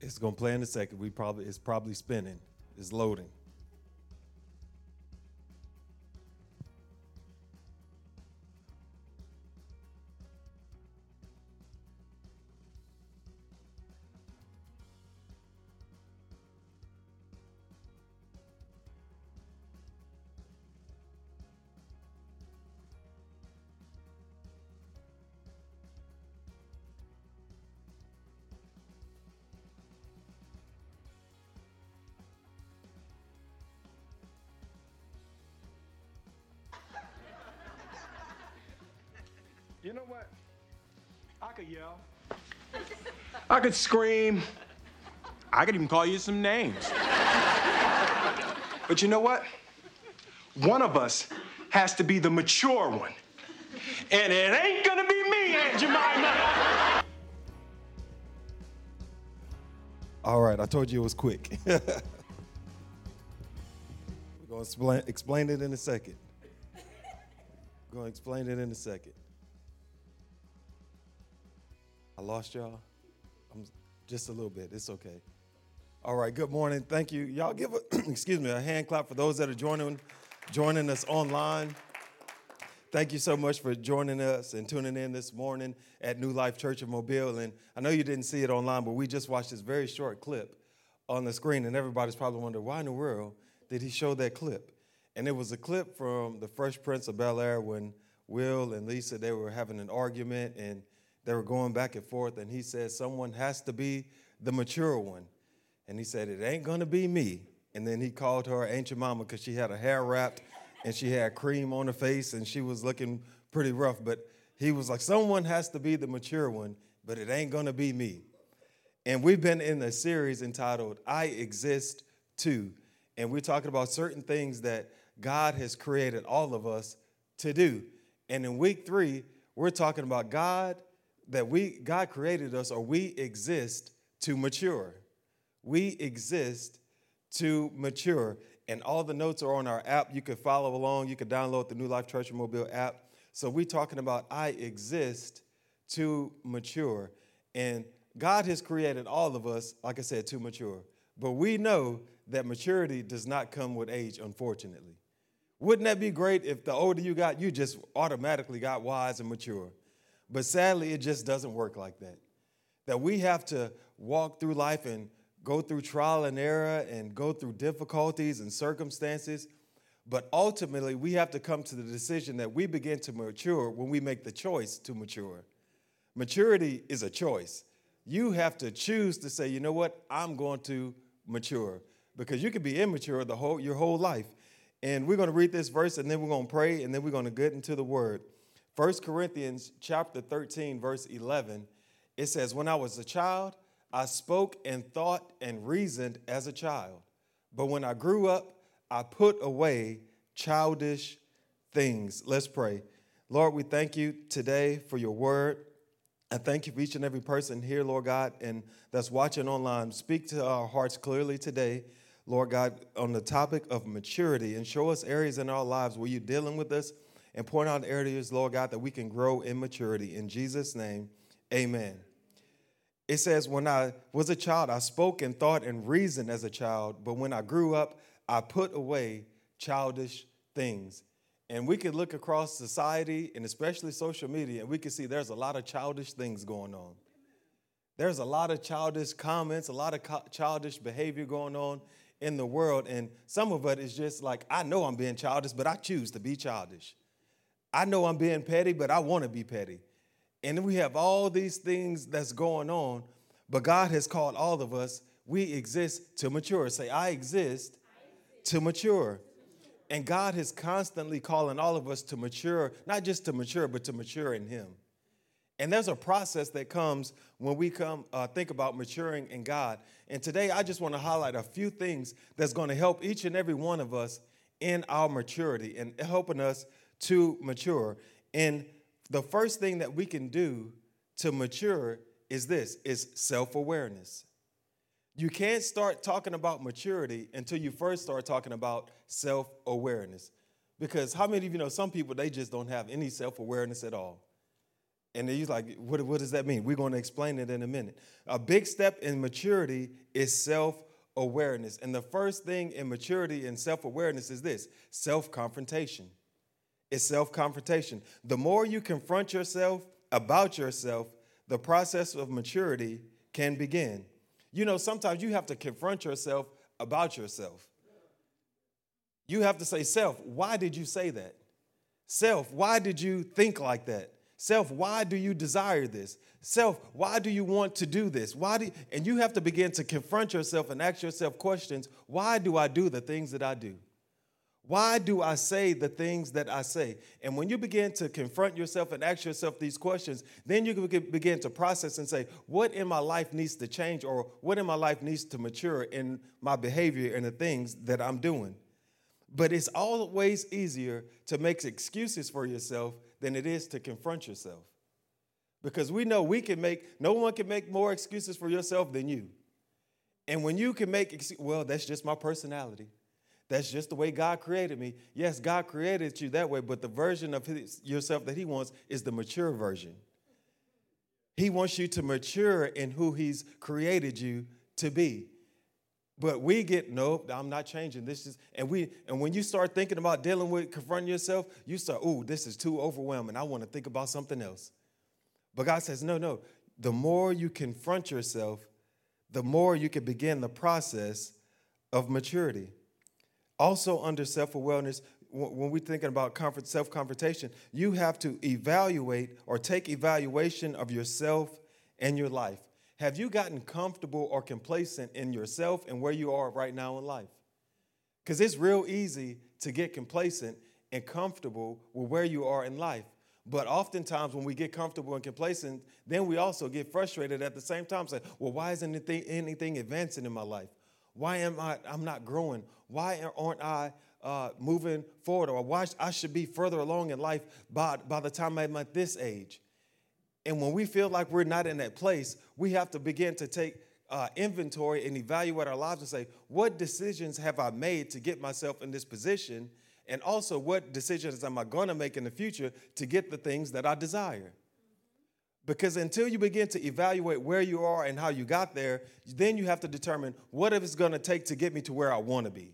It's gonna play in a second. We probably it's probably spinning. It's loading. I could scream. I could even call you some names. But you know what? One of us has to be the mature one. And it ain't gonna be me, Aunt Jemima. All right, I told you it was quick. We're gonna explain, explain it in a second. We're gonna explain it in a second. I lost y'all. I'm just a little bit. It's okay. All right. Good morning. Thank you. Y'all give a excuse me a hand clap for those that are joining joining us online. Thank you so much for joining us and tuning in this morning at New Life Church of Mobile. And I know you didn't see it online, but we just watched this very short clip on the screen, and everybody's probably wondering why in the world did he show that clip? And it was a clip from the Fresh Prince of Bel Air when Will and Lisa they were having an argument and they were going back and forth, and he said, Someone has to be the mature one. And he said, It ain't gonna be me. And then he called her Aunt Jemima because she had her hair wrapped and she had cream on her face and she was looking pretty rough. But he was like, Someone has to be the mature one, but it ain't gonna be me. And we've been in a series entitled I Exist To. And we're talking about certain things that God has created all of us to do. And in week three, we're talking about God that we God created us or we exist to mature. We exist to mature. And all the notes are on our app. You can follow along. You can download the New Life Church Mobile app. So we're talking about I exist to mature. And God has created all of us, like I said, to mature. But we know that maturity does not come with age, unfortunately. Wouldn't that be great if the older you got, you just automatically got wise and mature? But sadly, it just doesn't work like that. That we have to walk through life and go through trial and error and go through difficulties and circumstances. But ultimately, we have to come to the decision that we begin to mature when we make the choice to mature. Maturity is a choice. You have to choose to say, you know what, I'm going to mature. Because you could be immature the whole, your whole life. And we're going to read this verse and then we're going to pray and then we're going to get into the word. 1 Corinthians chapter 13, verse 11, it says, When I was a child, I spoke and thought and reasoned as a child. But when I grew up, I put away childish things. Let's pray. Lord, we thank you today for your word. I thank you for each and every person here, Lord God, and that's watching online. Speak to our hearts clearly today, Lord God, on the topic of maturity and show us areas in our lives where you're dealing with us and point out areas, Lord God, that we can grow in maturity. In Jesus' name, amen. It says, When I was a child, I spoke and thought and reasoned as a child, but when I grew up, I put away childish things. And we could look across society and especially social media, and we can see there's a lot of childish things going on. There's a lot of childish comments, a lot of childish behavior going on in the world. And some of it is just like, I know I'm being childish, but I choose to be childish. I know I'm being petty, but I want to be petty. And we have all these things that's going on, but God has called all of us, we exist to mature. Say, I exist to mature. And God is constantly calling all of us to mature, not just to mature, but to mature in Him. And there's a process that comes when we come uh, think about maturing in God. And today, I just want to highlight a few things that's going to help each and every one of us in our maturity and helping us to mature. And the first thing that we can do to mature is this is self-awareness. You can't start talking about maturity until you first start talking about self-awareness. Because how many of you know some people they just don't have any self-awareness at all? And he's like, what, what does that mean? We're going to explain it in a minute. A big step in maturity is self awareness. And the first thing in maturity and self awareness is this self confrontation. It's self confrontation. The more you confront yourself about yourself, the process of maturity can begin. You know, sometimes you have to confront yourself about yourself. You have to say, Self, why did you say that? Self, why did you think like that? Self, why do you desire this? Self, why do you want to do this? Why do you, and you have to begin to confront yourself and ask yourself questions, why do I do the things that I do? Why do I say the things that I say? And when you begin to confront yourself and ask yourself these questions, then you can begin to process and say, what in my life needs to change or what in my life needs to mature in my behavior and the things that I'm doing? But it's always easier to make excuses for yourself than it is to confront yourself. Because we know we can make, no one can make more excuses for yourself than you. And when you can make, well, that's just my personality. That's just the way God created me. Yes, God created you that way, but the version of his, yourself that He wants is the mature version. He wants you to mature in who He's created you to be. But we get, nope, I'm not changing. This is, and we, and when you start thinking about dealing with confronting yourself, you start, oh, this is too overwhelming. I want to think about something else. But God says, no, no. The more you confront yourself, the more you can begin the process of maturity. Also, under self awareness, when we're thinking about self confrontation, you have to evaluate or take evaluation of yourself and your life. Have you gotten comfortable or complacent in yourself and where you are right now in life? Because it's real easy to get complacent and comfortable with where you are in life. But oftentimes, when we get comfortable and complacent, then we also get frustrated at the same time. Say, well, why isn't anything, anything advancing in my life? Why am I? I'm not growing. Why aren't I uh, moving forward? Or why I should be further along in life by, by the time I'm at this age? And when we feel like we're not in that place, we have to begin to take uh, inventory and evaluate our lives and say, what decisions have I made to get myself in this position? And also, what decisions am I going to make in the future to get the things that I desire? Because until you begin to evaluate where you are and how you got there, then you have to determine what it's going to take to get me to where I want to be.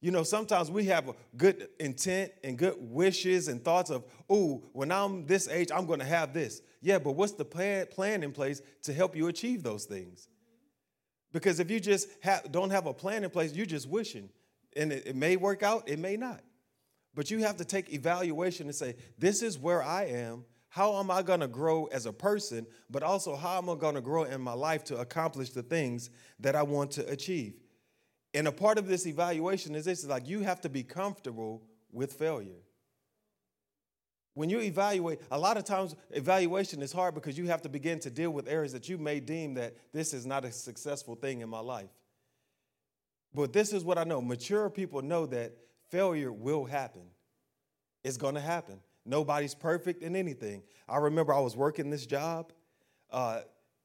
You know, sometimes we have good intent and good wishes and thoughts of, oh, when I'm this age, I'm going to have this. Yeah, but what's the plan, plan in place to help you achieve those things? Because if you just have, don't have a plan in place, you're just wishing. And it, it may work out, it may not. But you have to take evaluation and say, this is where I am. How am I going to grow as a person? But also, how am I going to grow in my life to accomplish the things that I want to achieve? And a part of this evaluation is this is like you have to be comfortable with failure. When you evaluate, a lot of times evaluation is hard because you have to begin to deal with areas that you may deem that this is not a successful thing in my life. But this is what I know mature people know that failure will happen. It's to happen. Nobody's perfect in anything. I remember I was working this job, uh,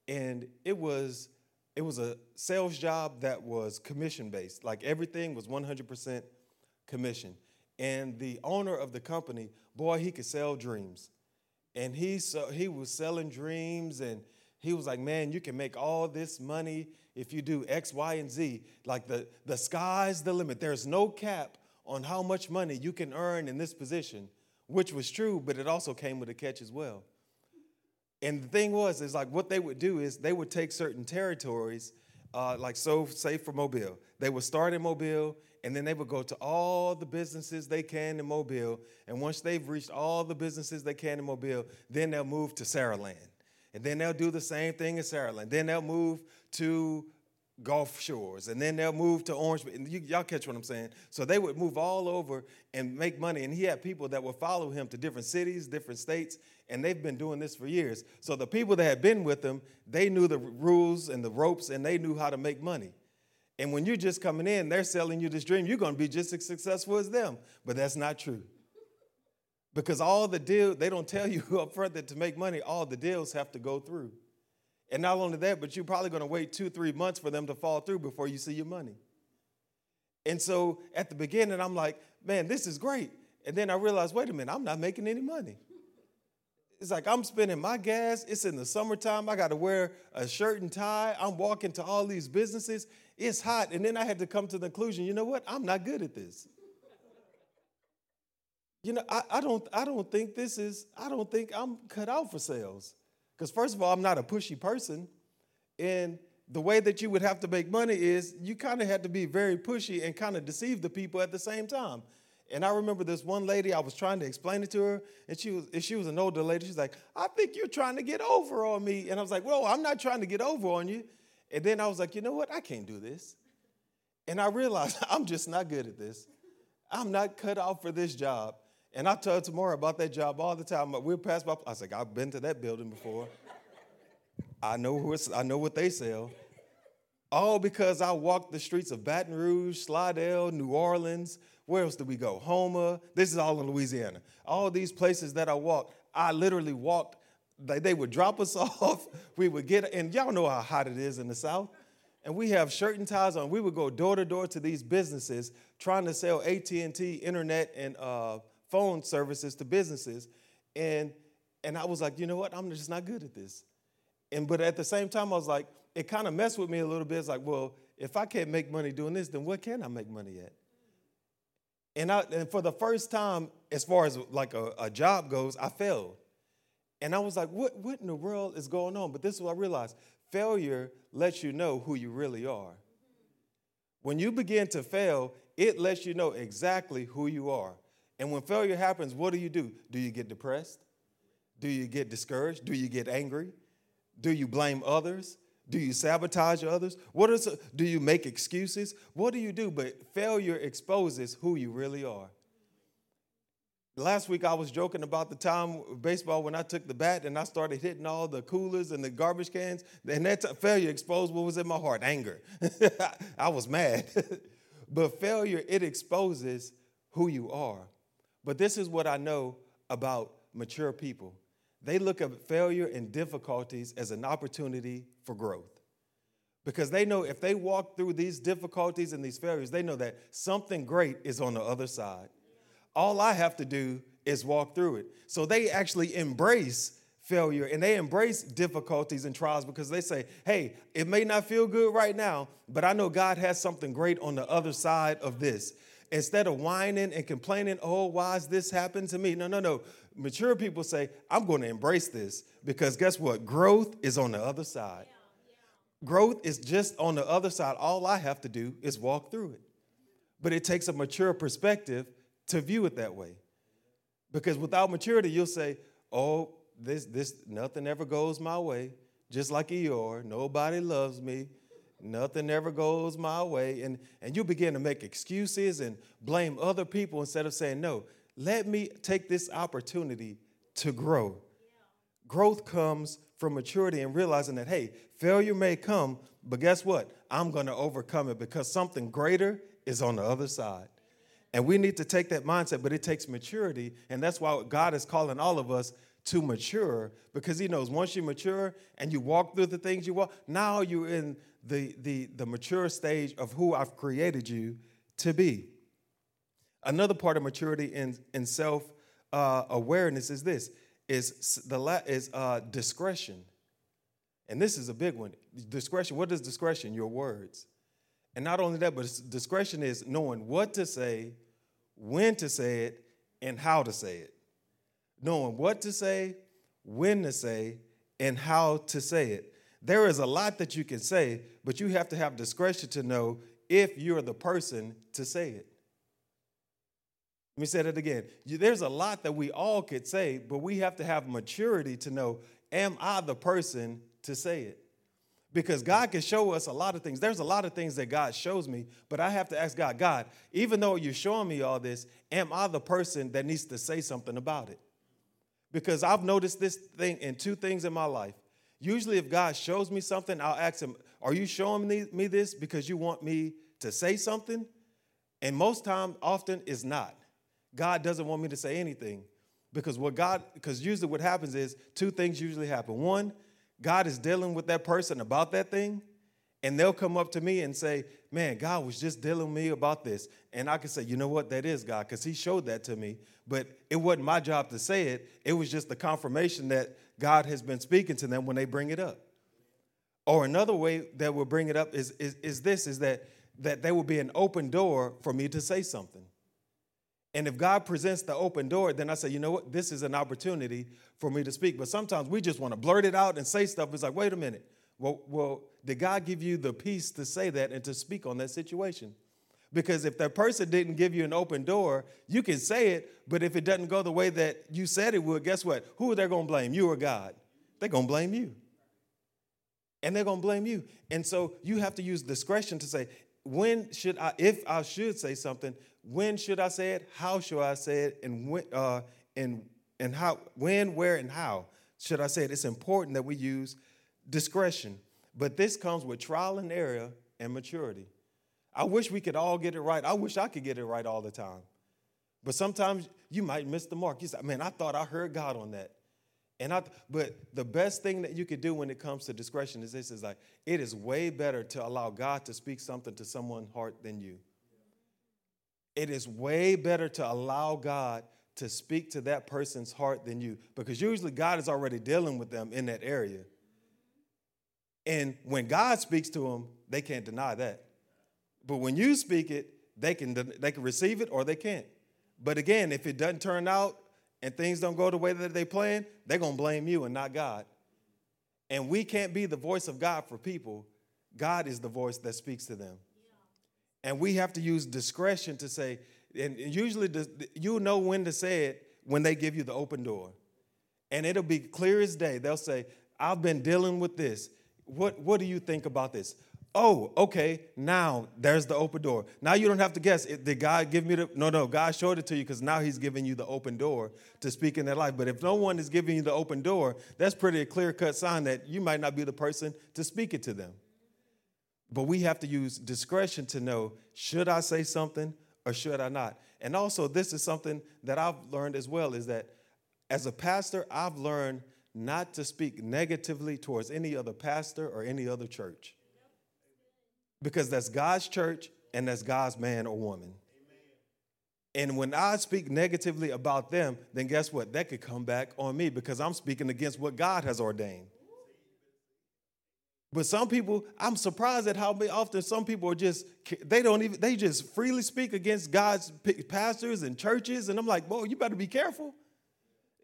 and it was it was a sales job that was commission based. Like everything was 100% commission. And the owner of the company, boy, he could sell dreams. And he, so, he was selling dreams and he was like, man, you can make all this money if you do X, Y, and Z. Like the, the sky's the limit. There's no cap on how much money you can earn in this position, which was true, but it also came with a catch as well. And the thing was, is like what they would do is they would take certain territories, uh, like so, say for Mobile, they would start in Mobile, and then they would go to all the businesses they can in Mobile. And once they've reached all the businesses they can in Mobile, then they'll move to Saraland. And then they'll do the same thing in Saraland. Then they'll move to Gulf Shores, and then they'll move to Orange. And you, y'all catch what I'm saying? So they would move all over and make money. And he had people that would follow him to different cities, different states, and they've been doing this for years. So the people that had been with him, they knew the rules and the ropes, and they knew how to make money. And when you're just coming in, they're selling you this dream. You're going to be just as successful as them, but that's not true. Because all the deal, they don't tell you up front that to make money, all the deals have to go through. And not only that, but you're probably going to wait two, three months for them to fall through before you see your money. And so at the beginning, I'm like, man, this is great. And then I realized, wait a minute, I'm not making any money. It's like I'm spending my gas. It's in the summertime. I got to wear a shirt and tie. I'm walking to all these businesses. It's hot. And then I had to come to the conclusion you know what? I'm not good at this. You know, I, I, don't, I don't think this is, I don't think I'm cut out for sales. Because, first of all, I'm not a pushy person. And the way that you would have to make money is you kind of had to be very pushy and kind of deceive the people at the same time. And I remember this one lady, I was trying to explain it to her, and she was, and she was an older lady. She's like, I think you're trying to get over on me. And I was like, Well, I'm not trying to get over on you. And then I was like, You know what? I can't do this. And I realized I'm just not good at this. I'm not cut out for this job. And I tell Tamara about that job all the time. We'll pass by, I said, like, I've been to that building before. I know, who I know what they sell. All because I walked the streets of Baton Rouge, Slidell, New Orleans, where else did we go? Houma. This is all in Louisiana. All these places that I walked, I literally walked. They, they would drop us off. We would get, and y'all know how hot it is in the South. And we have shirt and ties on. We would go door to door to these businesses trying to sell AT&T internet and uh, phone services to businesses. And, and I was like, you know what? I'm just not good at this. And but at the same time, I was like, it kind of messed with me a little bit. It's like, well, if I can't make money doing this, then what can I make money at? And, I, and for the first time, as far as like a, a job goes, I failed. And I was like, what, what in the world is going on? But this is what I realized failure lets you know who you really are. When you begin to fail, it lets you know exactly who you are. And when failure happens, what do you do? Do you get depressed? Do you get discouraged? Do you get angry? Do you blame others? Do you sabotage others? What is, do you make excuses? What do you do? But failure exposes who you really are. Last week I was joking about the time baseball when I took the bat and I started hitting all the coolers and the garbage cans. And that t- failure exposed what was in my heart anger. I was mad. but failure, it exposes who you are. But this is what I know about mature people they look at failure and difficulties as an opportunity for growth. Because they know if they walk through these difficulties and these failures, they know that something great is on the other side. All I have to do is walk through it. So they actually embrace failure and they embrace difficulties and trials because they say, hey, it may not feel good right now, but I know God has something great on the other side of this. Instead of whining and complaining, oh, why has this happened to me? No, no, no. Mature people say, I'm going to embrace this because guess what? Growth is on the other side. Yeah, yeah. Growth is just on the other side. All I have to do is walk through it. But it takes a mature perspective to view it that way. Because without maturity, you'll say, oh, this, this, nothing ever goes my way. Just like Eeyore, nobody loves me. Nothing ever goes my way. And, and you begin to make excuses and blame other people instead of saying, no, let me take this opportunity to grow. Growth comes from maturity and realizing that, hey, failure may come, but guess what? I'm going to overcome it because something greater is on the other side. And we need to take that mindset, but it takes maturity. And that's why God is calling all of us to mature because He knows once you mature and you walk through the things you walk, now you're in the, the, the mature stage of who I've created you to be. Another part of maturity in, in self uh, awareness is this is the la- is uh, discretion, and this is a big one. Discretion. What is discretion? Your words, and not only that, but discretion is knowing what to say, when to say it, and how to say it. Knowing what to say, when to say, and how to say it. There is a lot that you can say, but you have to have discretion to know if you're the person to say it. Let me say that again. There's a lot that we all could say, but we have to have maturity to know am I the person to say it? Because God can show us a lot of things. There's a lot of things that God shows me, but I have to ask God, God, even though you're showing me all this, am I the person that needs to say something about it? Because I've noticed this thing in two things in my life. Usually, if God shows me something, I'll ask Him, Are you showing me, this because you want me to say something? And most time, often, is not. God doesn't want me to say anything because what God, because usually what happens is two things usually happen. One, God is dealing with that person about that thing, And they'll come up to me and say, Man, God was just dealing with me about this. And I can say, You know what? That is God, because He showed that to me. But it wasn't my job to say it, it was just the confirmation that God has been speaking to them when they bring it up. Or another way that we'll bring it up is, is, is this is that, that there will be an open door for me to say something. And if God presents the open door, then I say, you know what? This is an opportunity for me to speak. But sometimes we just want to blurt it out and say stuff. It's like, wait a minute. Well, well, did God give you the peace to say that and to speak on that situation? Because if that person didn't give you an open door, you can say it, but if it doesn't go the way that you said it would, guess what? Who are they going to blame? You or God? They're going to blame you. And they're going to blame you. And so you have to use discretion to say, when should I, if I should say something, when should I say it? How should I say it? And when, uh, and, and how, when, where, and how should I say it? It's important that we use discretion. But this comes with trial and error and maturity. I wish we could all get it right. I wish I could get it right all the time. But sometimes you might miss the mark. You say, man, I thought I heard God on that. And I, but the best thing that you could do when it comes to discretion is this is like, it is way better to allow God to speak something to someone's heart than you. It is way better to allow God to speak to that person's heart than you because usually God is already dealing with them in that area. And when God speaks to them, they can't deny that. But when you speak it, they can, they can receive it or they can't. But again, if it doesn't turn out and things don't go the way that they plan, they're to blame you and not God. And we can't be the voice of God for people. God is the voice that speaks to them. And we have to use discretion to say, and usually you know when to say it when they give you the open door. And it'll be clear as day. They'll say, I've been dealing with this. What, what do you think about this? Oh, okay, now there's the open door. Now you don't have to guess. Did God give me the. No, no, God showed it to you because now He's giving you the open door to speak in their life. But if no one is giving you the open door, that's pretty a clear cut sign that you might not be the person to speak it to them. But we have to use discretion to know should I say something or should I not? And also, this is something that I've learned as well is that as a pastor, I've learned not to speak negatively towards any other pastor or any other church. Because that's God's church and that's God's man or woman. And when I speak negatively about them, then guess what? That could come back on me because I'm speaking against what God has ordained. But some people, I'm surprised at how often some people are just, they don't even, they just freely speak against God's pastors and churches. And I'm like, whoa, you better be careful.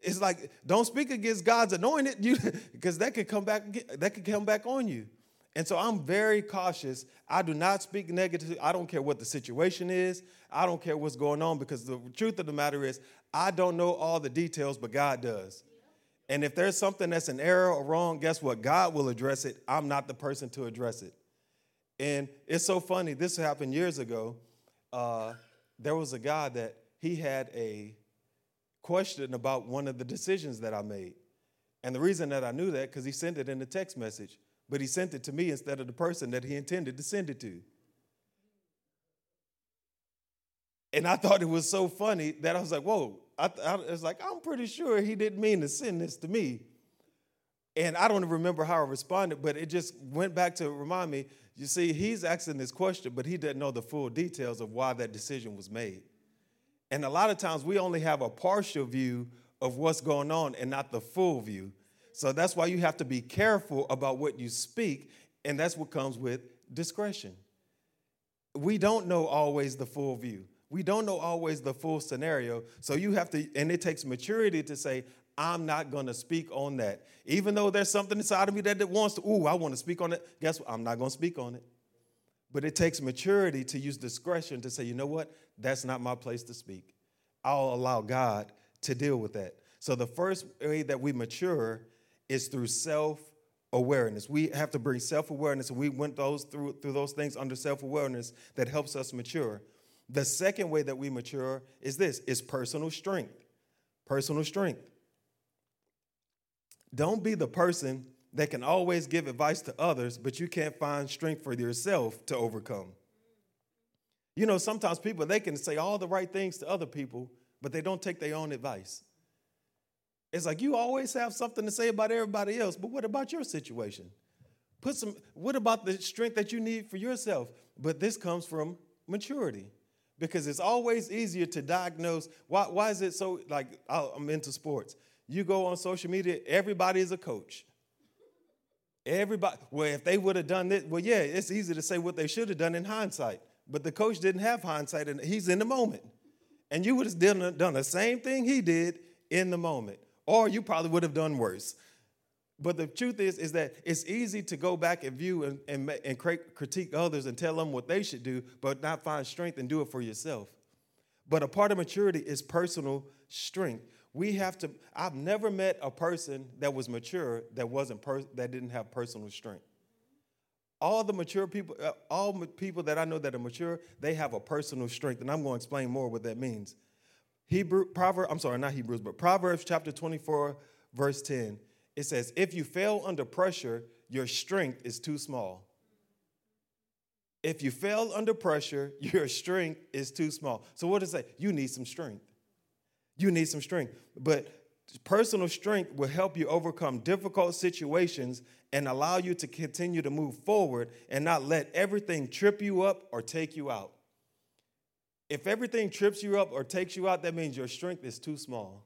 It's like don't speak against God's anointed, you because that could come back that could come back on you. And so I'm very cautious. I do not speak negative. I don't care what the situation is. I don't care what's going on because the truth of the matter is I don't know all the details, but God does. And if there's something that's an error or wrong, guess what? God will address it. I'm not the person to address it. And it's so funny. This happened years ago. Uh, there was a guy that he had a question about one of the decisions that I made. And the reason that I knew that, because he sent it in a text message, but he sent it to me instead of the person that he intended to send it to. And I thought it was so funny that I was like, whoa. I, I was like, I'm pretty sure he didn't mean to send this to me. And I don't remember how I responded, but it just went back to remind me you see, he's asking this question, but he doesn't know the full details of why that decision was made. And a lot of times we only have a partial view of what's going on and not the full view. So that's why you have to be careful about what you speak, and that's what comes with discretion. We don't know always the full view. We don't know always the full scenario. So you have to, and it takes maturity to say, I'm not going to speak on that. Even though there's something inside of me that wants to, ooh, I want to speak on it. Guess what? I'm not going to speak on it. But it takes maturity to use discretion to say, you know what? That's not my place to speak. I'll allow God to deal with that. So the first way that we mature is through self awareness. We have to bring self awareness, and we went those through, through those things under self awareness that helps us mature. The second way that we mature is this is personal strength. Personal strength. Don't be the person that can always give advice to others, but you can't find strength for yourself to overcome. You know, sometimes people they can say all the right things to other people, but they don't take their own advice. It's like you always have something to say about everybody else, but what about your situation? Put some, what about the strength that you need for yourself? But this comes from maturity because it's always easier to diagnose. Why, why is it so, like, I'm into sports. You go on social media, everybody is a coach. Everybody, well, if they would have done this, well, yeah, it's easy to say what they should have done in hindsight. But the coach didn't have hindsight, and he's in the moment. And you would have done, done the same thing he did in the moment, or you probably would have done worse. But the truth is, is that it's easy to go back and view and, and, and critique others and tell them what they should do, but not find strength and do it for yourself. But a part of maturity is personal strength. We have to. I've never met a person that was mature that wasn't per, that didn't have personal strength. All the mature people, uh, all people that I know that are mature, they have a personal strength, and I'm going to explain more what that means. Hebrew Proverbs, I'm sorry, not Hebrews, but Proverbs chapter 24, verse 10 it says, if you fail under pressure, your strength is too small. If you fail under pressure, your strength is too small. So, what does it say? You need some strength. You need some strength. But personal strength will help you overcome difficult situations and allow you to continue to move forward and not let everything trip you up or take you out. If everything trips you up or takes you out, that means your strength is too small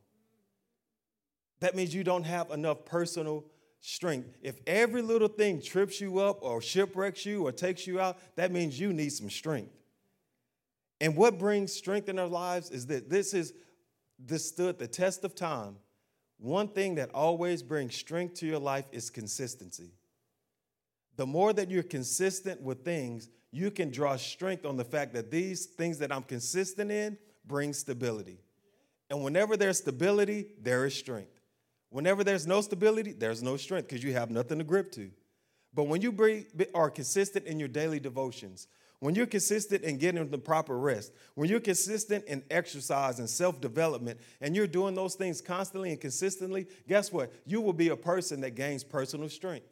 that means you don't have enough personal strength. If every little thing trips you up or shipwrecks you or takes you out, that means you need some strength. And what brings strength in our lives is that this is this stood the test of time. One thing that always brings strength to your life is consistency. The more that you're consistent with things, you can draw strength on the fact that these things that I'm consistent in bring stability. And whenever there's stability, there is strength. Whenever there's no stability, there's no strength because you have nothing to grip to. But when you are consistent in your daily devotions, when you're consistent in getting the proper rest, when you're consistent in exercise and self development, and you're doing those things constantly and consistently, guess what? You will be a person that gains personal strength.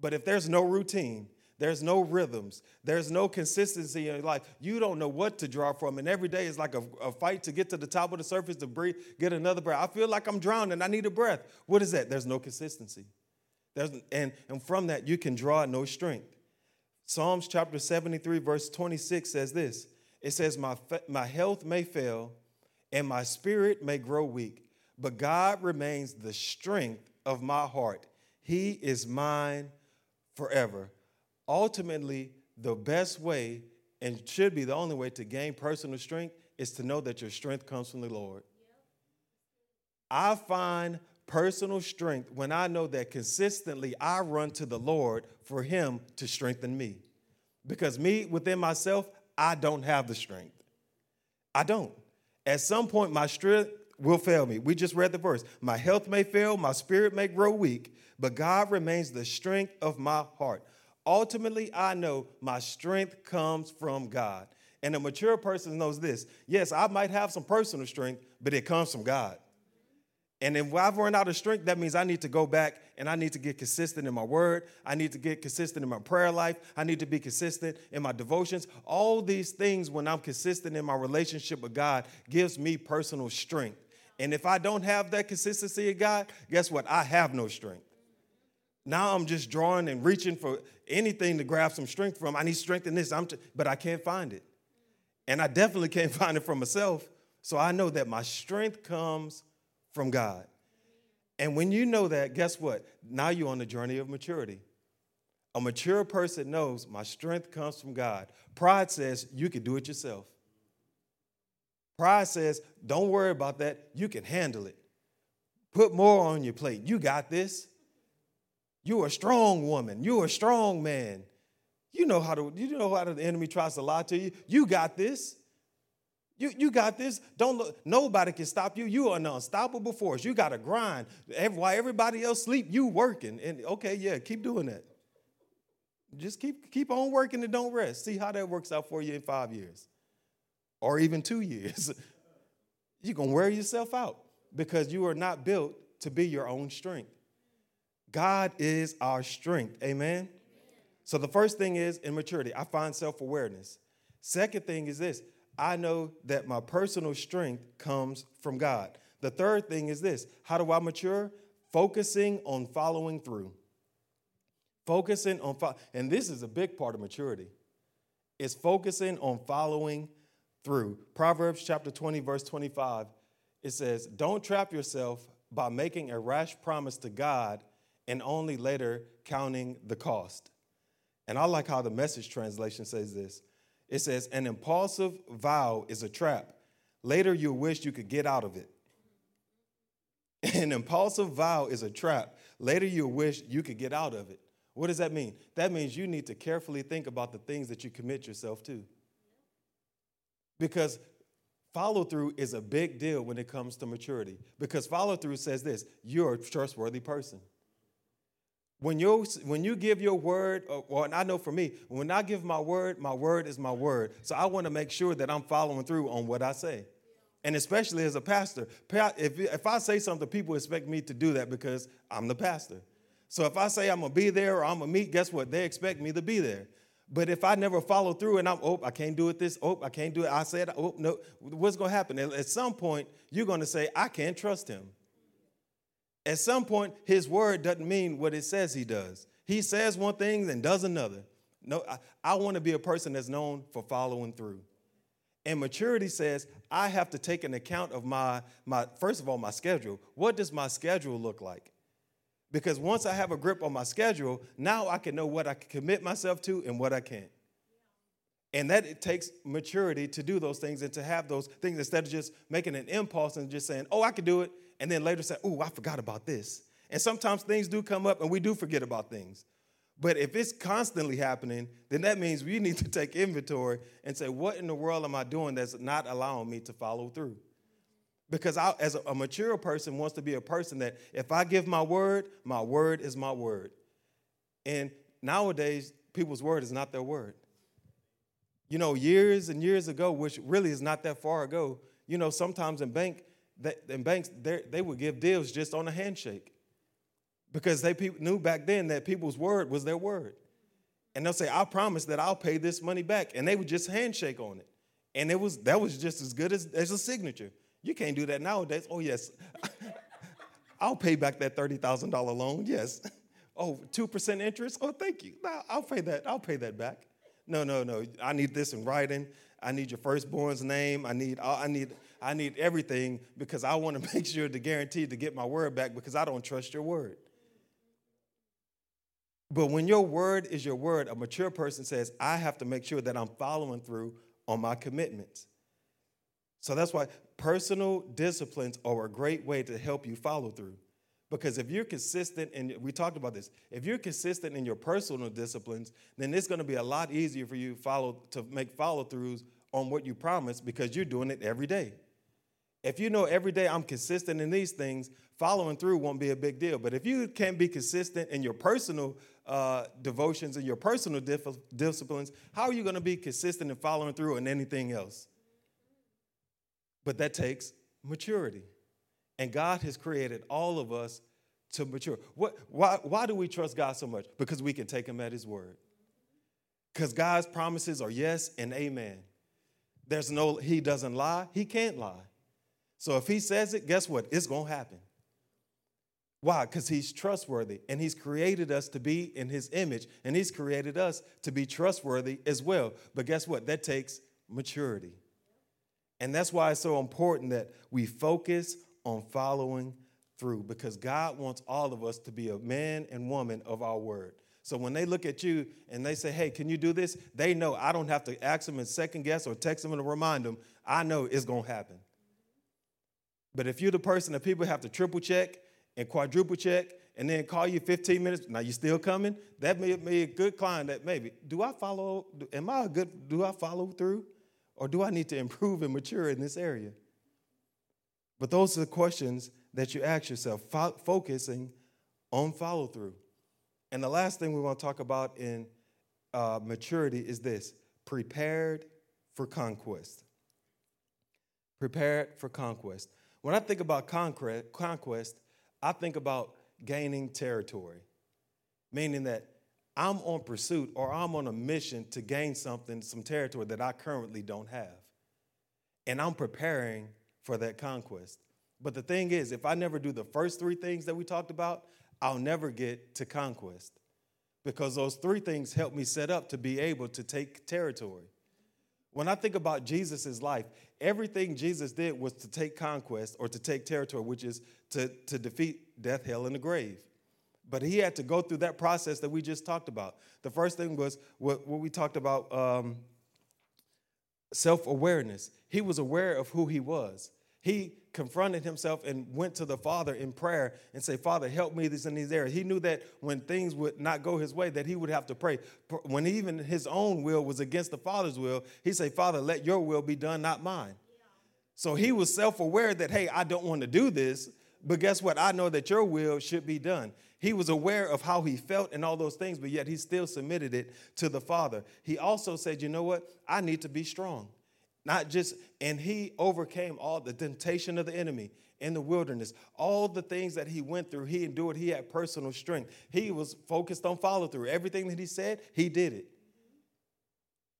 But if there's no routine, there's no rhythms. There's no consistency in life. You don't know what to draw from. And every day is like a, a, fight to get to the top of the surface to breathe, get another breath. I feel like I'm drowning. I need a breath. What is that? There's no consistency. There's, and, and from that, you can draw no strength. Psalms chapter 73, verse 26 says this It says, My, my health may fail and my spirit may grow weak, but God remains the strength of my heart. He is mine forever ultimately, the best way and should be the only way to gain personal strength is to know that your strength comes from the Lord. I find personal strength when I know that consistently I run to the Lord for Him to strengthen me. Because me within myself, I don't have the strength. I don't. At some point, my strength will fail me. We just read the verse. My health may fail, my spirit may grow weak, but God remains the strength of my heart. Ultimately, I know my strength comes from God. And a mature person knows this. Yes, I might have some personal strength, but it comes from God. And if I've run out of strength, that means I need to go back and I need to get consistent in my word. I need to get consistent in my prayer life. I need to be consistent in my devotions. All these things, when I'm consistent in my relationship with God, gives me personal strength. And if I don't have that consistency of God, guess what? I have no strength. Now I'm just drawing and reaching for anything to grab some strength from. I need strength in this, I'm t- but I can't find it. And I definitely can't find it from myself. So I know that my strength comes from God. And when you know that, guess what? Now you're on the journey of maturity. A mature person knows my strength comes from God. Pride says you can do it yourself. Pride says, don't worry about that. You can handle it. Put more on your plate. You got this. You're a strong woman. You're a strong man. You know how to, you know how the enemy tries to lie to you. You got this. You, you got this. Don't look, nobody can stop you. You are an unstoppable force. You got to grind. While everybody else sleep, you working. And okay, yeah, keep doing that. Just keep keep on working and don't rest. See how that works out for you in five years, or even two years. You're gonna wear yourself out because you are not built to be your own strength. God is our strength. Amen? So the first thing is in maturity, I find self awareness. Second thing is this I know that my personal strength comes from God. The third thing is this how do I mature? Focusing on following through. Focusing on, fo- and this is a big part of maturity, is focusing on following through. Proverbs chapter 20, verse 25, it says, Don't trap yourself by making a rash promise to God and only later counting the cost. And I like how the message translation says this it says, An impulsive vow is a trap. Later, you'll wish you could get out of it. An impulsive vow is a trap. Later, you'll wish you could get out of it. What does that mean? That means you need to carefully think about the things that you commit yourself to. Because follow through is a big deal when it comes to maturity. Because follow through says this you're a trustworthy person. When you, when you give your word, uh, or, or I know for me, when I give my word, my word is my word. So I want to make sure that I'm following through on what I say. And especially as a pastor, if, if I say something, people expect me to do that because I'm the pastor. So if I say I'm gonna be there or I'm gonna meet, guess what? They expect me to be there. But if I never follow through and I'm, oh, I can't do it this, oh, I can't do it, I said, oh, no, what's gonna happen? At some point, you're gonna say, I can't trust him. At some point, his word doesn't mean what it says he does. He says one thing and does another. No, I, I want to be a person that's known for following through. And maturity says I have to take an account of my, my first of all, my schedule. What does my schedule look like? Because once I have a grip on my schedule, now I can know what I can commit myself to and what I can't. And that it takes maturity to do those things and to have those things instead of just making an impulse and just saying, oh, I can do it, and then later say, oh, I forgot about this. And sometimes things do come up and we do forget about things. But if it's constantly happening, then that means we need to take inventory and say, what in the world am I doing that's not allowing me to follow through? Because I, as a, mature person wants to be a person that if I give my word, my word is my word. And nowadays, people's word is not their word. You know, years and years ago, which really is not that far ago, you know, sometimes in bank, in banks, they would give deals just on a handshake because they knew back then that people's word was their word. And they'll say, I promise that I'll pay this money back. And they would just handshake on it. And it was that was just as good as, as a signature. You can't do that nowadays. Oh, yes. I'll pay back that $30,000 loan. Yes. Oh, 2% interest? Oh, thank you. I'll pay that. I'll pay that back. No, no, no. I need this in writing. I need your firstborn's name. I need I need I need everything because I want to make sure to guarantee to get my word back because I don't trust your word. But when your word is your word, a mature person says, I have to make sure that I'm following through on my commitments. So that's why personal disciplines are a great way to help you follow through. Because if you're consistent, and we talked about this, if you're consistent in your personal disciplines, then it's going to be a lot easier for you follow, to make follow throughs on what you promise because you're doing it every day. If you know every day I'm consistent in these things, following through won't be a big deal. But if you can't be consistent in your personal uh, devotions and your personal dif- disciplines, how are you going to be consistent in following through in anything else? But that takes maturity. And God has created all of us to mature. What, why, why do we trust God so much? Because we can take Him at His word. Because God's promises are yes and amen. There's no, He doesn't lie, He can't lie. So if He says it, guess what? It's going to happen. Why? Because He's trustworthy and He's created us to be in His image and He's created us to be trustworthy as well. But guess what? That takes maturity. And that's why it's so important that we focus on following through because God wants all of us to be a man and woman of our word. So when they look at you and they say, hey, can you do this? They know I don't have to ask them and second guess or text them and remind them. I know it's going to happen. But if you're the person that people have to triple check and quadruple check and then call you 15 minutes, now you're still coming? That may be a good client that maybe, do I follow, am I a good, do I follow through? Or do I need to improve and mature in this area? But those are the questions that you ask yourself, fo- focusing on follow through. And the last thing we want to talk about in uh, maturity is this prepared for conquest. Prepared for conquest. When I think about conquest, I think about gaining territory, meaning that I'm on pursuit or I'm on a mission to gain something, some territory that I currently don't have. And I'm preparing for that conquest. But the thing is, if I never do the first three things that we talked about, I'll never get to conquest. because those three things help me set up to be able to take territory. When I think about Jesus' life, everything Jesus did was to take conquest or to take territory, which is to, to defeat death, hell, and the grave. But he had to go through that process that we just talked about. The first thing was what, what we talked about um, self awareness. He was aware of who he was. He confronted himself and went to the Father in prayer and say, Father, help me this in these areas. He knew that when things would not go his way, that he would have to pray. When even his own will was against the Father's will, he said, Father, let your will be done, not mine. So he was self aware that, hey, I don't want to do this, but guess what? I know that your will should be done. He was aware of how he felt and all those things, but yet he still submitted it to the Father. He also said, you know what? I need to be strong. Not just, and he overcame all the temptation of the enemy in the wilderness. All the things that he went through, he endured. He had personal strength. He was focused on follow through. Everything that he said, he did it.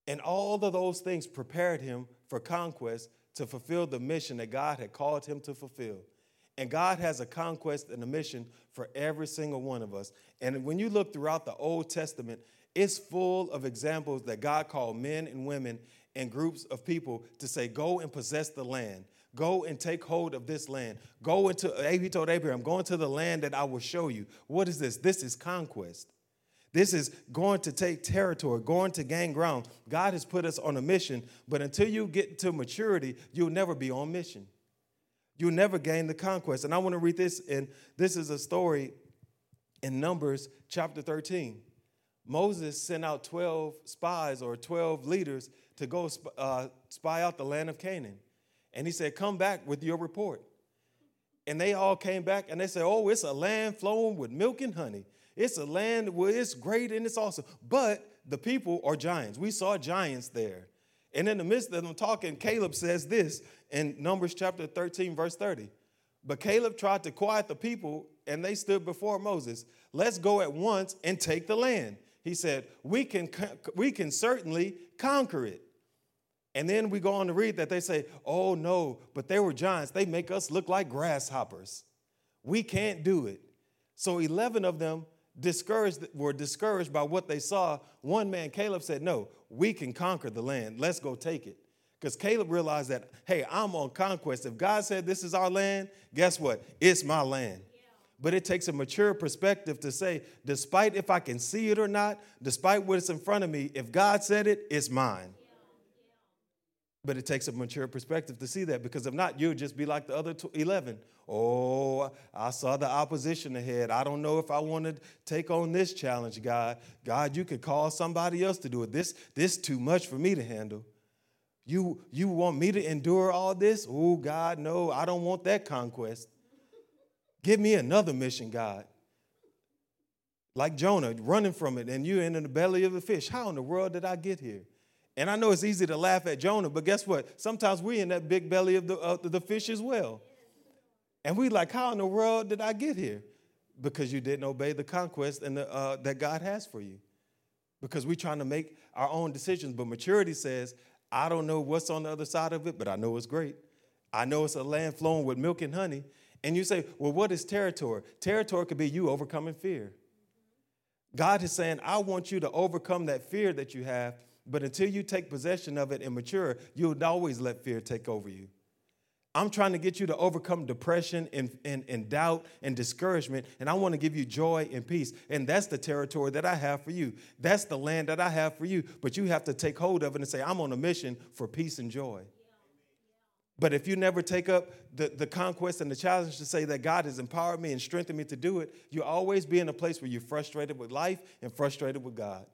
And all of those things prepared him for conquest to fulfill the mission that God had called him to fulfill. And God has a conquest and a mission for every single one of us. And when you look throughout the Old Testament, it's full of examples that God called men and women and groups of people to say, Go and possess the land. Go and take hold of this land. Go into, he told Abraham, Go into the land that I will show you. What is this? This is conquest. This is going to take territory, going to gain ground. God has put us on a mission, but until you get to maturity, you'll never be on mission. You'll never gain the conquest. And I want to read this, and this is a story in Numbers chapter 13. Moses sent out 12 spies or 12 leaders to go uh, spy out the land of Canaan. And he said, Come back with your report. And they all came back and they said, Oh, it's a land flowing with milk and honey. It's a land where it's great and it's awesome. But the people are giants. We saw giants there. And in the midst of them talking, Caleb says this in Numbers chapter 13, verse 30. But Caleb tried to quiet the people, and they stood before Moses. Let's go at once and take the land. He said, We can, we can certainly conquer it. And then we go on to read that they say, oh no, but they were giants. They make us look like grasshoppers. We can't do it. So 11 of them discouraged, were discouraged by what they saw. One man, Caleb, said, no, we can conquer the land. Let's go take it. Because Caleb realized that, hey, I'm on conquest. If God said this is our land, guess what? It's my land. But it takes a mature perspective to say, despite if I can see it or not, despite what's in front of me, if God said it, it's mine. But it takes a mature perspective to see that because if not, you'll just be like the other 11. Oh, I saw the opposition ahead. I don't know if I want to take on this challenge, God. God, you could call somebody else to do it. This this too much for me to handle. You you want me to endure all this? Oh, God, no. I don't want that conquest. Give me another mission, God. Like Jonah running from it and you're in the belly of the fish. How in the world did I get here? And I know it's easy to laugh at Jonah, but guess what? Sometimes we're in that big belly of the, uh, the fish as well. And we're like, how in the world did I get here? Because you didn't obey the conquest and the, uh, that God has for you. Because we're trying to make our own decisions. But maturity says, I don't know what's on the other side of it, but I know it's great. I know it's a land flowing with milk and honey. And you say, well, what is territory? Territory could be you overcoming fear. God is saying, I want you to overcome that fear that you have but until you take possession of it and mature, you'll always let fear take over you. I'm trying to get you to overcome depression and, and, and doubt and discouragement, and I want to give you joy and peace. And that's the territory that I have for you. That's the land that I have for you. But you have to take hold of it and say, I'm on a mission for peace and joy. But if you never take up the, the conquest and the challenge to say that God has empowered me and strengthened me to do it, you'll always be in a place where you're frustrated with life and frustrated with God.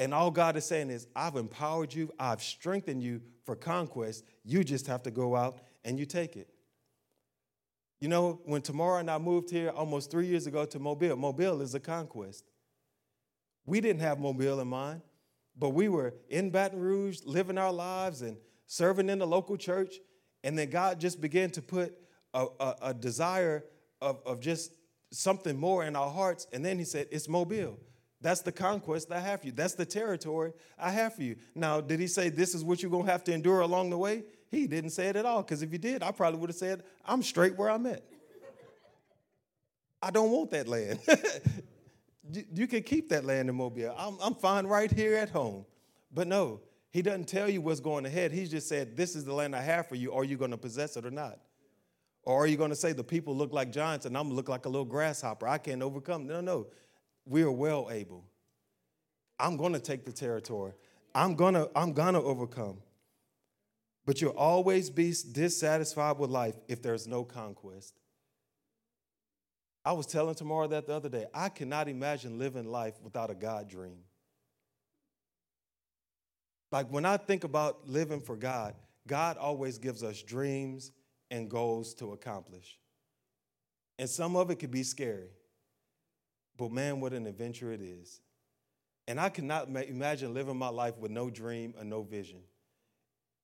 And all God is saying is, I've empowered you, I've strengthened you for conquest. You just have to go out and you take it. You know, when Tamara and I moved here almost three years ago to Mobile, Mobile is a conquest. We didn't have Mobile in mind, but we were in Baton Rouge, living our lives and serving in the local church. And then God just began to put a, a, a desire of, of just something more in our hearts. And then He said, It's Mobile. That's the conquest I have for you. That's the territory I have for you. Now, did he say this is what you're going to have to endure along the way? He didn't say it at all, because if he did, I probably would have said, I'm straight where I'm at. I don't want that land. you, can keep that land in Mobile. I'm, I'm fine right here at home. But no, he doesn't tell you what's going ahead. He just said, This is the land I have for you. Are you going to possess it or not? Or are you going to say, The people look like giants and I'm going to look like a little grasshopper? I can't overcome. No, no. We are well able. I'm going to take the territory. I'm going to I'm going to overcome. But you'll always be dissatisfied with life if there's no conquest. I was telling Tamara that the other day. I cannot imagine living life without a God dream. Like when I think about living for God, God always gives us dreams and goals to accomplish. And some of it could be scary. But man, what an adventure it is. And I cannot imagine living my life with no dream or no vision.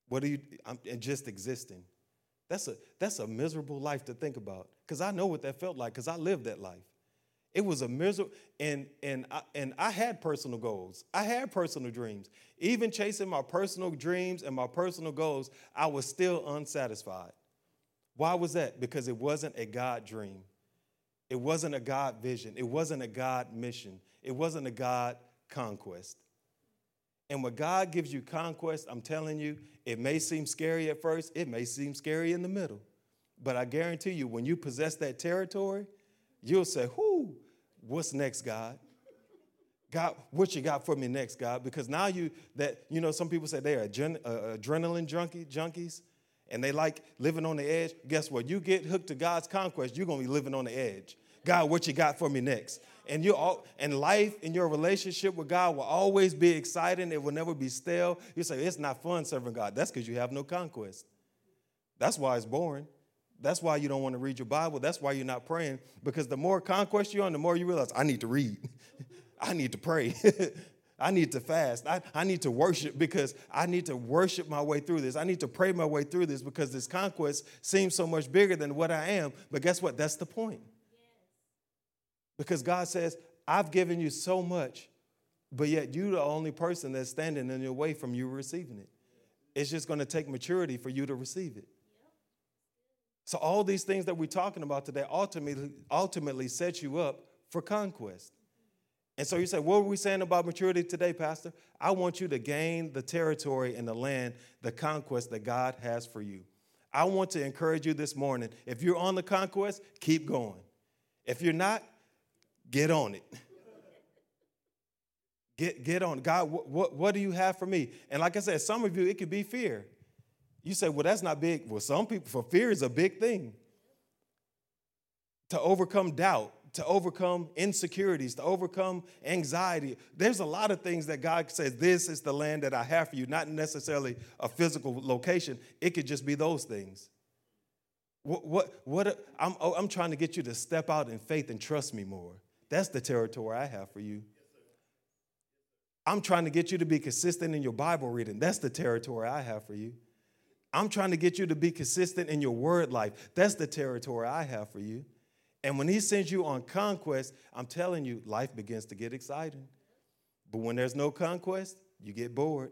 What do you, I'm, and just existing. That's a, that's a miserable life to think about because I know what that felt like because I lived that life. It was a miserable, and, and, I, and I had personal goals. I had personal dreams. Even chasing my personal dreams and my personal goals, I was still unsatisfied. Why was that? Because it wasn't a God dream. It wasn't a God vision. It wasn't a God mission. It wasn't a God conquest. And when God gives you conquest, I'm telling you, it may seem scary at first, it may seem scary in the middle. But I guarantee you, when you possess that territory, you'll say, Whoo, what's next, God? God, what you got for me next, God? Because now you that you know some people say they are adren- uh, adrenaline junkie junkies, and they like living on the edge. Guess what? You get hooked to God's conquest, you're gonna be living on the edge. God, what you got for me next? And you all and life in your relationship with God will always be exciting. It will never be stale. You say it's not fun serving God. That's because you have no conquest. That's why it's boring. That's why you don't want to read your Bible. That's why you're not praying. Because the more conquest you're on, the more you realize, I need to read. I need to pray. I need to fast. I, I need to worship because I need to worship my way through this. I need to pray my way through this because this conquest seems so much bigger than what I am. But guess what? That's the point. Because God says, I've given you so much, but yet you're the only person that's standing in your way from you receiving it. It's just going to take maturity for you to receive it. So all these things that we're talking about today ultimately, ultimately set you up for conquest. And so you say, what are we saying about maturity today, Pastor? I want you to gain the territory and the land, the conquest that God has for you. I want to encourage you this morning. If you're on the conquest, keep going. If you're not, get on it. Get, get on. God, what, what, what do you have for me? And like I said, some of you, it could be fear. You say, well, that's not big. Well, some people, for fear is a big thing. To overcome doubt, to overcome insecurities, to overcome anxiety. There's a lot of things that God says, this is the land that I have for you, not necessarily a physical location. It could just be those things. What, what, what I'm, oh, I'm trying to get you to step out in faith and trust me more. That's the territory I have for you. I'm trying to get you to be consistent in your Bible reading. That's the territory I have for you. I'm trying to get you to be consistent in your word life. That's the territory I have for you. And when he sends you on conquest, I'm telling you, life begins to get exciting. But when there's no conquest, you get bored.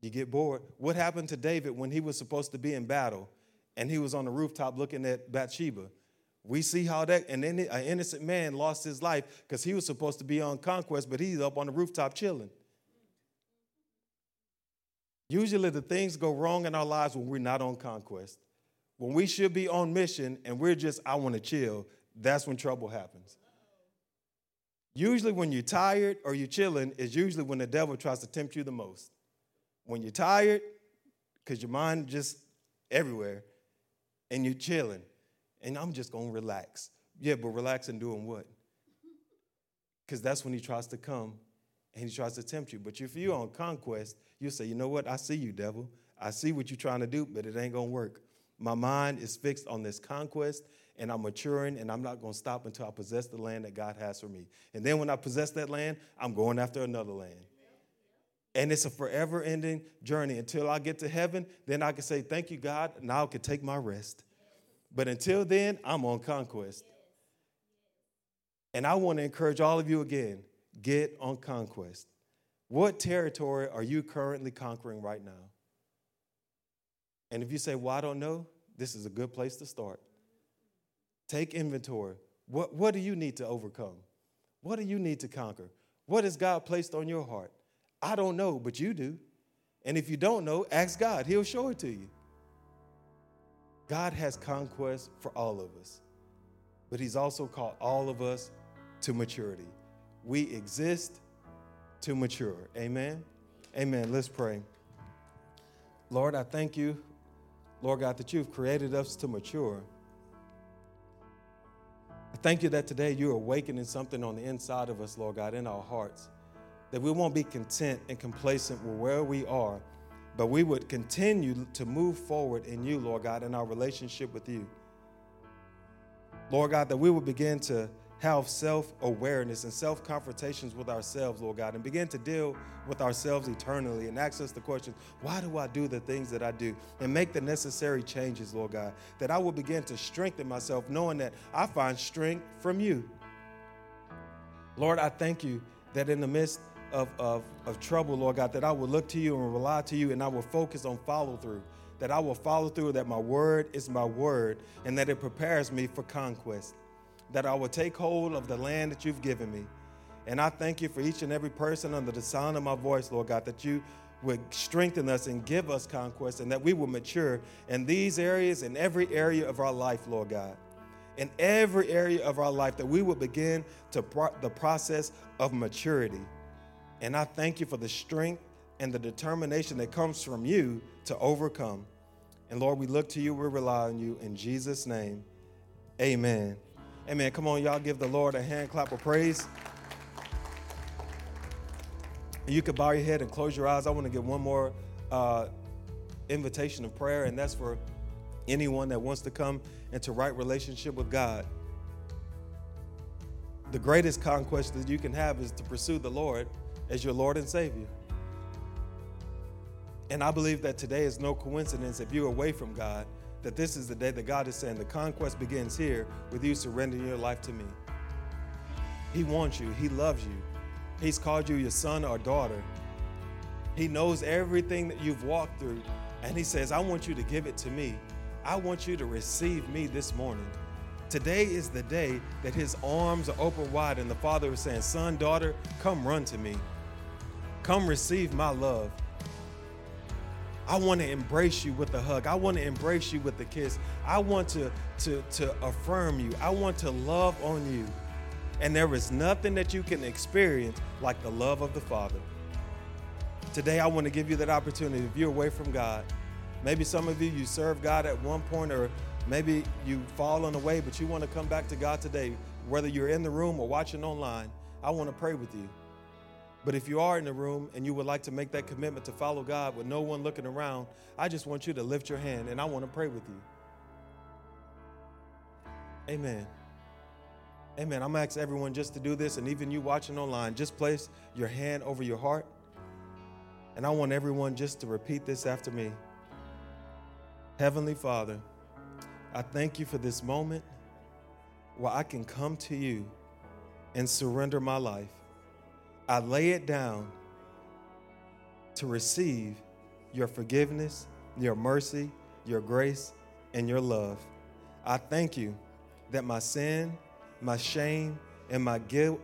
You get bored. What happened to David when he was supposed to be in battle and he was on the rooftop looking at Bathsheba? We see how that, and then an innocent man lost his life because he was supposed to be on conquest, but he's up on the rooftop chilling. Usually, the things go wrong in our lives when we're not on conquest. When we should be on mission and we're just, I want to chill, that's when trouble happens. Usually, when you're tired or you're chilling, is usually when the devil tries to tempt you the most. When you're tired, because your mind just everywhere, and you're chilling, and I'm just gonna relax. Yeah, but relax and doing what? Because that's when he tries to come and he tries to tempt you. But if you're on conquest, you say, you know what? I see you, devil. I see what you're trying to do, but it ain't gonna work. My mind is fixed on this conquest, and I'm maturing, and I'm not gonna stop until I possess the land that God has for me. And then when I possess that land, I'm going after another land. And it's a forever ending journey. Until I get to heaven, then I can say, Thank you, God. Now I can take my rest. But until then, I'm on conquest. And I want to encourage all of you again get on conquest. What territory are you currently conquering right now? And if you say, Well, I don't know, this is a good place to start. Take inventory. What, what do you need to overcome? What do you need to conquer? What has God placed on your heart? I don't know, but you do. And if you don't know, ask God, He'll show it to you. God has conquest for all of us, but He's also called all of us to maturity. We exist to mature. Amen. Amen. Let's pray. Lord, I thank you, Lord God, that you've created us to mature. I thank you that today you're awakening something on the inside of us, Lord God, in our hearts, that we won't be content and complacent with where we are, but we would continue to move forward in you, Lord God, in our relationship with you. Lord God, that we would begin to have self awareness and self confrontations with ourselves, Lord God, and begin to deal with ourselves eternally and ask us the question, why do I do the things that I do? And make the necessary changes, Lord God, that I will begin to strengthen myself, knowing that I find strength from you. Lord, I thank you that in the midst of, of, of trouble, Lord God, that I will look to you and rely to you and I will focus on follow through. That I will follow through, that my word is my word, and that it prepares me for conquest that I will take hold of the land that you've given me. And I thank you for each and every person under the sound of my voice, Lord God, that you would strengthen us and give us conquest and that we will mature in these areas, in every area of our life, Lord God. In every area of our life, that we will begin to pro- the process of maturity. And I thank you for the strength and the determination that comes from you to overcome. And Lord, we look to you, we rely on you. In Jesus' name, amen. Amen. Come on, y'all give the Lord a hand clap of praise. You can bow your head and close your eyes. I want to give one more uh, invitation of prayer, and that's for anyone that wants to come into right relationship with God. The greatest conquest that you can have is to pursue the Lord as your Lord and Savior. And I believe that today is no coincidence if you're away from God that this is the day that God is saying the conquest begins here with you surrendering your life to me. He wants you, He loves you. He's called you your son or daughter. He knows everything that you've walked through, and He says, I want you to give it to me. I want you to receive me this morning. Today is the day that His arms are open wide, and the Father is saying, Son, daughter, come run to me. Come receive my love. I want to embrace you with a hug. I want to embrace you with a kiss. I want to, to, to affirm you. I want to love on you. And there is nothing that you can experience like the love of the Father. Today, I want to give you that opportunity. If you're away from God, maybe some of you, you serve God at one point, or maybe you've fallen away, but you want to come back to God today, whether you're in the room or watching online, I want to pray with you. But if you are in the room and you would like to make that commitment to follow God with no one looking around, I just want you to lift your hand and I want to pray with you. Amen. Amen. I'm going to ask everyone just to do this, and even you watching online, just place your hand over your heart. And I want everyone just to repeat this after me Heavenly Father, I thank you for this moment where I can come to you and surrender my life. I lay it down to receive your forgiveness, your mercy, your grace, and your love. I thank you that my sin, my shame, and my guilt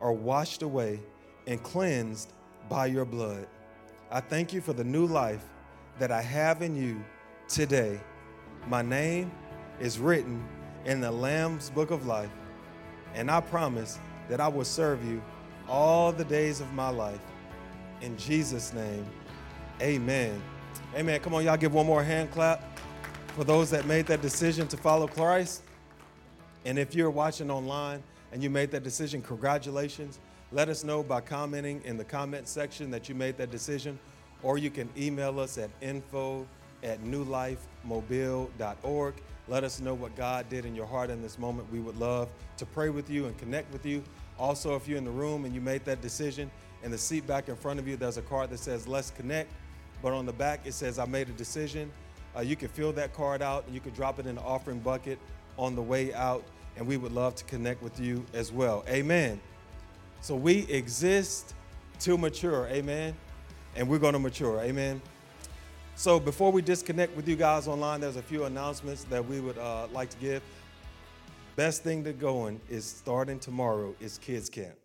are washed away and cleansed by your blood. I thank you for the new life that I have in you today. My name is written in the Lamb's book of life, and I promise that I will serve you all the days of my life. In Jesus' name, amen. Amen. Come on, y'all give one more hand clap for those that made that decision to follow Christ. And if you're watching online and you made that decision, congratulations. Let us know by commenting in the comment section that you made that decision, or you can email us at info at newlifemobile.org. Let us know what God did in your heart in this moment. We would love to pray with you and connect with you. Also, if you're in the room and you made that decision, in the seat back in front of you, there's a card that says Let's Connect. But on the back, it says I made a decision. Uh, you can fill that card out and you can drop it in the offering bucket on the way out. And we would love to connect with you as well. Amen. So we exist to mature. Amen. And we're going to mature. Amen. So before we disconnect with you guys online, there's a few announcements that we would uh, like to give. Best thing to going is starting tomorrow is kids camp.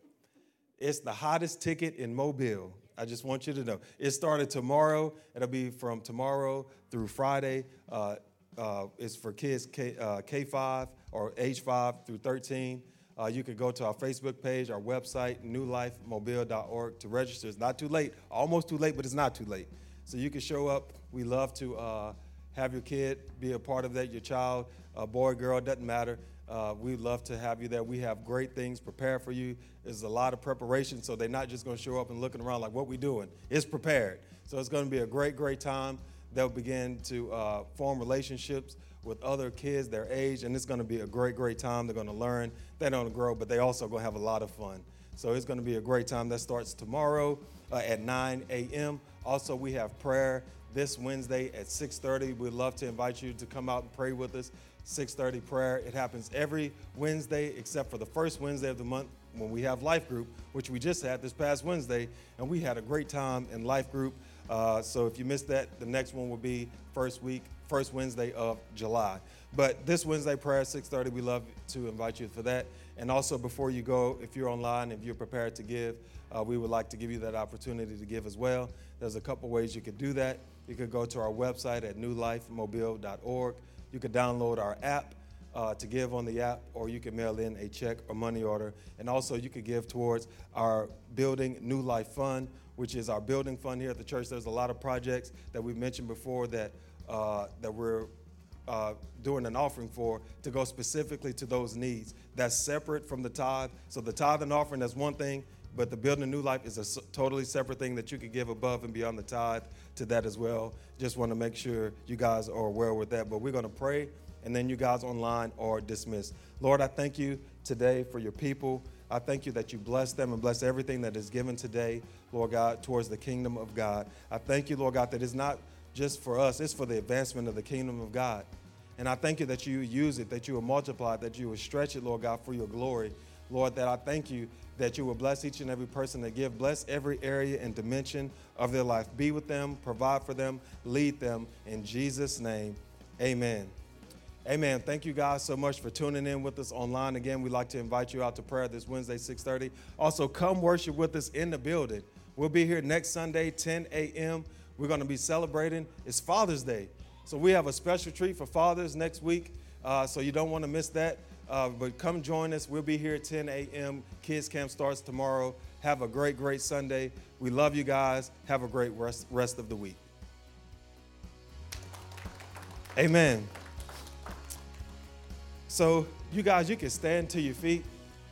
It's the hottest ticket in Mobile. I just want you to know. It started tomorrow. It'll be from tomorrow through Friday. Uh, uh, it's for kids K, uh, K5 or age 5 through 13. Uh, you can go to our Facebook page, our website, newlifemobile.org to register. It's not too late, almost too late, but it's not too late. So you can show up. We love to uh, have your kid be a part of that, your child, uh, boy, girl, doesn't matter. Uh, we'd love to have you there. We have great things prepared for you. There's a lot of preparation, so they're not just going to show up and looking around like what we doing. It's prepared. So it's going to be a great, great time. They'll begin to uh, form relationships with other kids their age, and it's going to be a great, great time. They're going to learn, they're going to grow, but they also going to have a lot of fun. So it's going to be a great time. That starts tomorrow uh, at 9 a.m. Also, we have prayer this Wednesday at 6:30. We'd love to invite you to come out and pray with us. 6:30 prayer. It happens every Wednesday except for the first Wednesday of the month when we have life group, which we just had this past Wednesday, and we had a great time in life group. Uh, so if you missed that, the next one will be first week, first Wednesday of July. But this Wednesday prayer 6:30, we love to invite you for that. And also before you go, if you're online, if you're prepared to give, uh, we would like to give you that opportunity to give as well. There's a couple ways you could do that. You could go to our website at newlifemobile.org. You could download our app uh, to give on the app, or you can mail in a check or money order. And also, you could give towards our Building New Life Fund, which is our building fund here at the church. There's a lot of projects that we've mentioned before that, uh, that we're uh, doing an offering for to go specifically to those needs. That's separate from the tithe. So the tithe and offering, that's one thing, but the building a new life is a totally separate thing that you could give above and beyond the tithe to that as well. Just want to make sure you guys are aware with that. But we're going to pray, and then you guys online are dismissed. Lord, I thank you today for your people. I thank you that you bless them and bless everything that is given today, Lord God, towards the kingdom of God. I thank you, Lord God, that it's not just for us, it's for the advancement of the kingdom of God. And I thank you that you use it, that you will multiply it, that you will stretch it, Lord God, for your glory. Lord, that I thank you that you will bless each and every person that give. Bless every area and dimension of their life. Be with them, provide for them, lead them. In Jesus' name, amen. Amen. Thank you guys so much for tuning in with us online. Again, we'd like to invite you out to prayer this Wednesday, 6:30. Also, come worship with us in the building. We'll be here next Sunday, 10 a.m. We're going to be celebrating. It's Father's Day. So we have a special treat for fathers next week. Uh, so you don't want to miss that. Uh, but come join us. We'll be here at 10 a.m. Kids Camp starts tomorrow. Have a great, great Sunday. We love you guys. Have a great rest, rest of the week. Amen. So, you guys, you can stand to your feet.